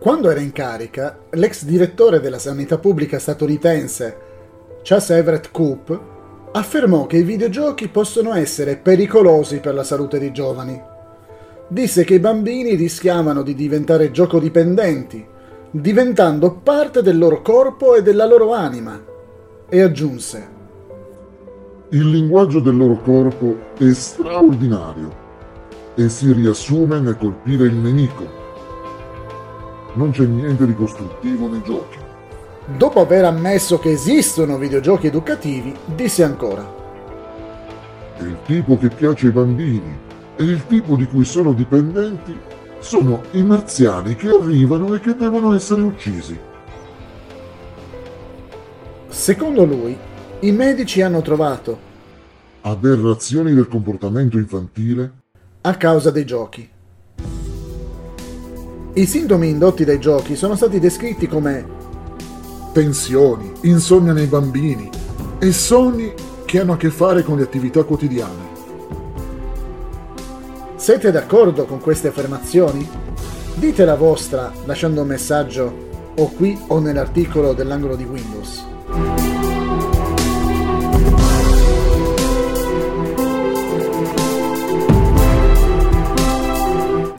Quando era in carica, l'ex direttore della sanità pubblica statunitense, Chas Everett Koop, affermò che i videogiochi possono essere pericolosi per la salute dei giovani. Disse che i bambini rischiavano di diventare giocodipendenti, diventando parte del loro corpo e della loro anima. E aggiunse: Il linguaggio del loro corpo è straordinario e si riassume nel colpire il nemico non c'è niente di costruttivo nei giochi. Dopo aver ammesso che esistono videogiochi educativi, disse ancora: Il tipo che piace ai bambini e il tipo di cui sono dipendenti sono i marziani che arrivano e che devono essere uccisi. Secondo lui, i medici hanno trovato aberrazioni del comportamento infantile a causa dei giochi. I sintomi indotti dai giochi sono stati descritti come tensioni, insonnia nei bambini e sogni che hanno a che fare con le attività quotidiane. Siete d'accordo con queste affermazioni? Dite la vostra lasciando un messaggio o qui o nell'articolo dell'angolo di Windows.